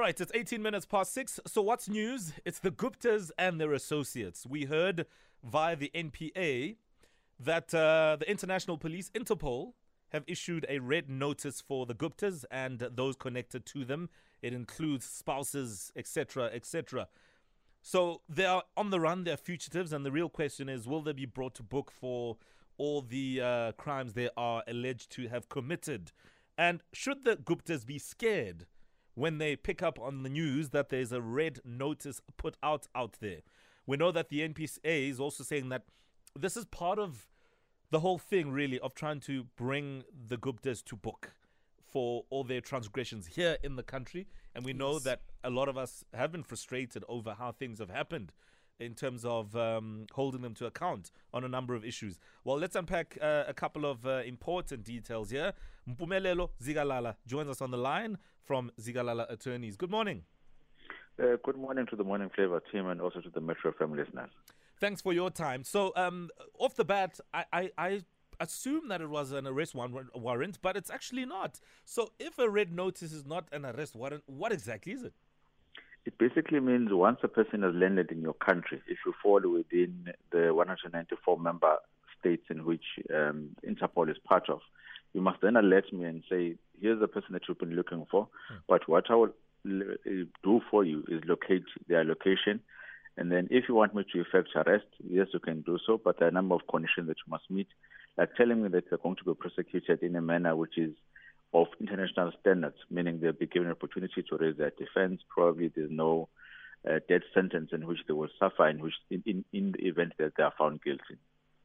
All right, it's 18 minutes past six. So, what's news? It's the Guptas and their associates. We heard via the NPA that uh, the International Police, Interpol, have issued a red notice for the Guptas and those connected to them. It includes spouses, etc., etc. So, they are on the run, they're fugitives, and the real question is will they be brought to book for all the uh, crimes they are alleged to have committed? And should the Guptas be scared? When they pick up on the news that there's a red notice put out out there. We know that the NPA is also saying that this is part of the whole thing, really, of trying to bring the Guptas to book for all their transgressions here in the country. And we yes. know that a lot of us have been frustrated over how things have happened in terms of um, holding them to account on a number of issues. Well, let's unpack uh, a couple of uh, important details here. Mpumelelo Zikalala joins us on the line from Zikalala Attorneys. Good morning. Uh, good morning to the Morning Flava team and also to the Metro FM listeners. Thanks for your time. So, um, off the bat, I, I, I assume that it was an arrest warrant, but it's actually not. So, if a red notice is not an arrest warrant, what exactly is it? It basically means once a person has landed in your country, if you fall within the 194 member states in which um, Interpol is part of, you must then alert me and say, here's the person that you've been looking for. Hmm. But what I will do for you is locate their location. And then if you want me to effect arrest, yes, you can do so. But there are a number of conditions that you must meet, like telling me that they're going to be prosecuted in a manner which is of international standards, meaning they'll be given an opportunity to raise their defense. Probably there's no uh, death sentence in which they will suffer in which in, in, in the event that they are found guilty.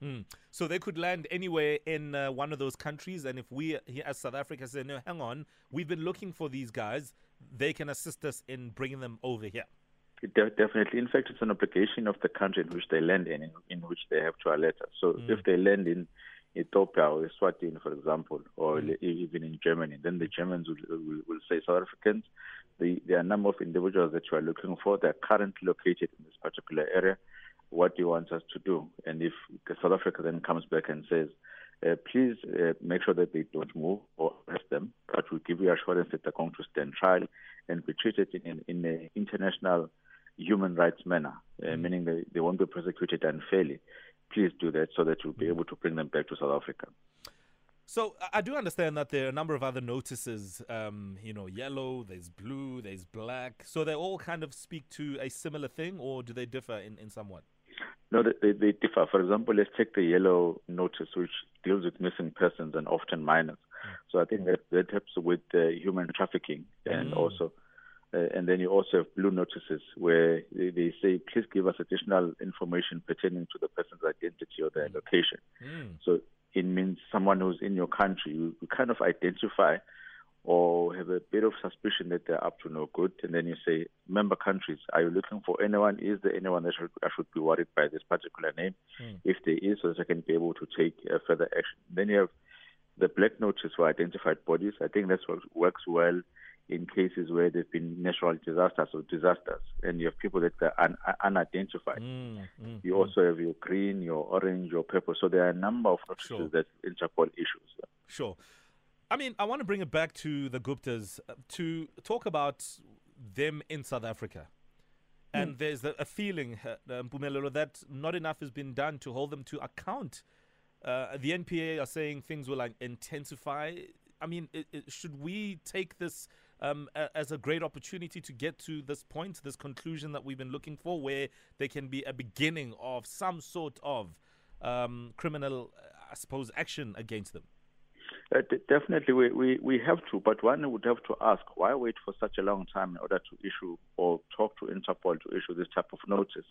Mm. So they could land anywhere in uh, one of those countries, and if we here as South Africa say, "No, hang on, we've been looking for these guys," they can assist us in bringing them over here. De- definitely. In fact, it's an obligation of the country in which they land in, in, which they have to alert us. So mm. if they land in Ethiopia or Eswatini, for example, or mm. even in Germany, then the Germans will, will, will say South Africans, the, there are a number of individuals that you are looking for. They're currently located in this particular area. What do you want us to do? And if South Africa then comes back and says, uh, please uh, make sure that they don't move or arrest them, but we give you assurance that they're going to stand trial and be treated in, in an international human rights manner, uh, mm. meaning they, they won't be prosecuted unfairly please do that so that we'll be able to bring them back to South Africa. So I do understand that there are a number of other notices. Um, you know, yellow, there's blue, there's black. So they all kind of speak to a similar thing, or do they differ in, in somewhat? No, they, they differ. For example, let's take the yellow notice, which deals with missing persons and often minors. Mm. So I think that that helps with uh, human trafficking and mm. also uh, and then you also have blue notices where they, they, say, please give us additional information pertaining to the person's identity or their mm. location. Mm. So it means someone who's in your country, you, you, kind of identify or have a bit of suspicion that they're up to no good. And then you say, member countries, are you looking for anyone? Is there anyone that should, I should be worried by this particular name? Mm. If there is, so that I can be able to take uh, further action. Then you have the black notice for identified bodies. I think that's what works well in cases where there've been natural disasters or disasters, and you have people that are un- unidentified. Mm, mm, you mm. also have your green, your orange, your purple. So there are a number of notices sure. that Interpol issues. Sure. I mean, I want to bring it back to the Guptas uh, to talk about them in South Africa. And hmm. there's a, a feeling, uh, that not enough has been done to hold them to account. Uh, the NPA are saying things will like intensify. I mean, it, it, should we take this um, a, as a great opportunity to get to this point, this conclusion that we've been looking for, where there can be a beginning of some sort of um, criminal, uh, I suppose, action against them? Uh, d- definitely, we, we, we have to, but one would have to ask why wait for such a long time in order to issue or talk to Interpol to issue this type of notice?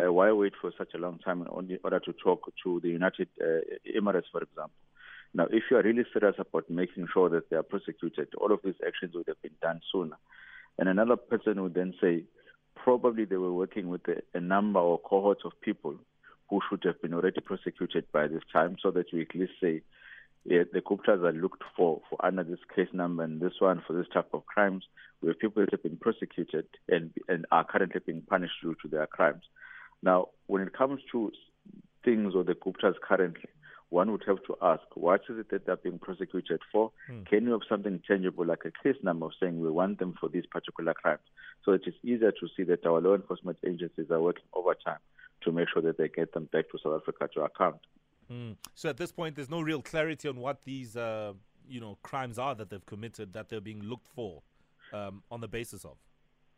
Uh, why wait for such a long time in order to talk to the United uh, Emirates, for example? Now, if you are really serious about making sure that they are prosecuted, all of these actions would have been done sooner. And another person would then say, probably they were working with a, a number or cohorts of people who should have been already prosecuted by this time, so that you at least say, yeah, the Guptas are looked for for under this case number and this one for this type of crimes. where people have been prosecuted and and are currently being punished due to their crimes. Now, when it comes to things or the Guptas currently, one would have to ask, what is it that they're being prosecuted for? Hmm. Can you have something tangible like a case number saying we want them for these particular crimes? So it is easier to see that our law enforcement agencies are working overtime to make sure that they get them back to South Africa to account. Hmm. So at this point, there's no real clarity on what these, uh, you know, crimes are that they've committed that they're being looked for um, on the basis of.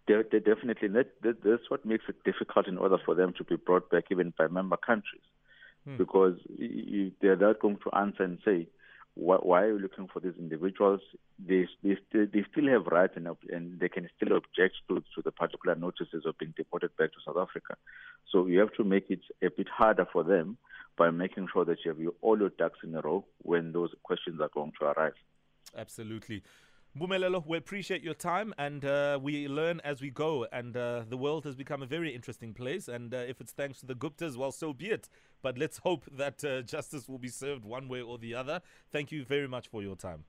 They, they definitely. That, that, that's what makes it difficult in order for them to be brought back even by member countries hmm. because they're not going to answer and say, why, why, are you looking for these individuals? They, they, still, they still have rights and, and they can still object to, to the particular notices of being deported back to South Africa. So you have to make it a bit harder for them by making sure that you have all your ducks in a row when those questions are going to arise. Absolutely. Mpumelelo, we appreciate your time and uh, we learn as we go. And uh, the world has become a very interesting place. And uh, if it's thanks to the Guptas, well, so be it. But let's hope that uh, justice will be served one way or the other. Thank you very much for your time.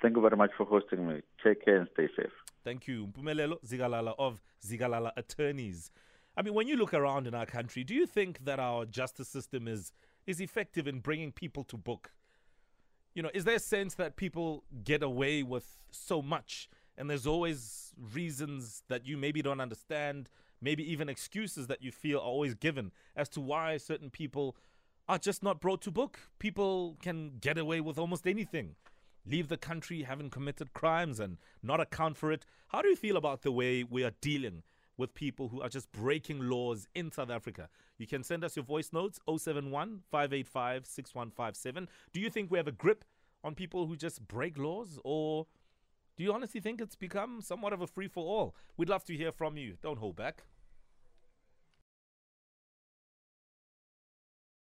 Thank you very much for hosting me. Take care and stay safe. Thank you. Mpumelelo Zikalala of Zikalala Attorneys. I mean, when you look around in our country, do you think that our justice system is, is effective in bringing people to book? You know, is there a sense that people get away with so much and there's always reasons that you maybe don't understand, maybe even excuses that you feel are always given as to why certain people are just not brought to book? People can get away with almost anything. Leave the country having committed crimes and not account for it. How do you feel about the way we are dealing with people who are just breaking laws in South Africa. You can send us your voice notes 071 585 6157. Do you think we have a grip on people who just break laws or do you honestly think it's become somewhat of a free for all? We'd love to hear from you. Don't hold back.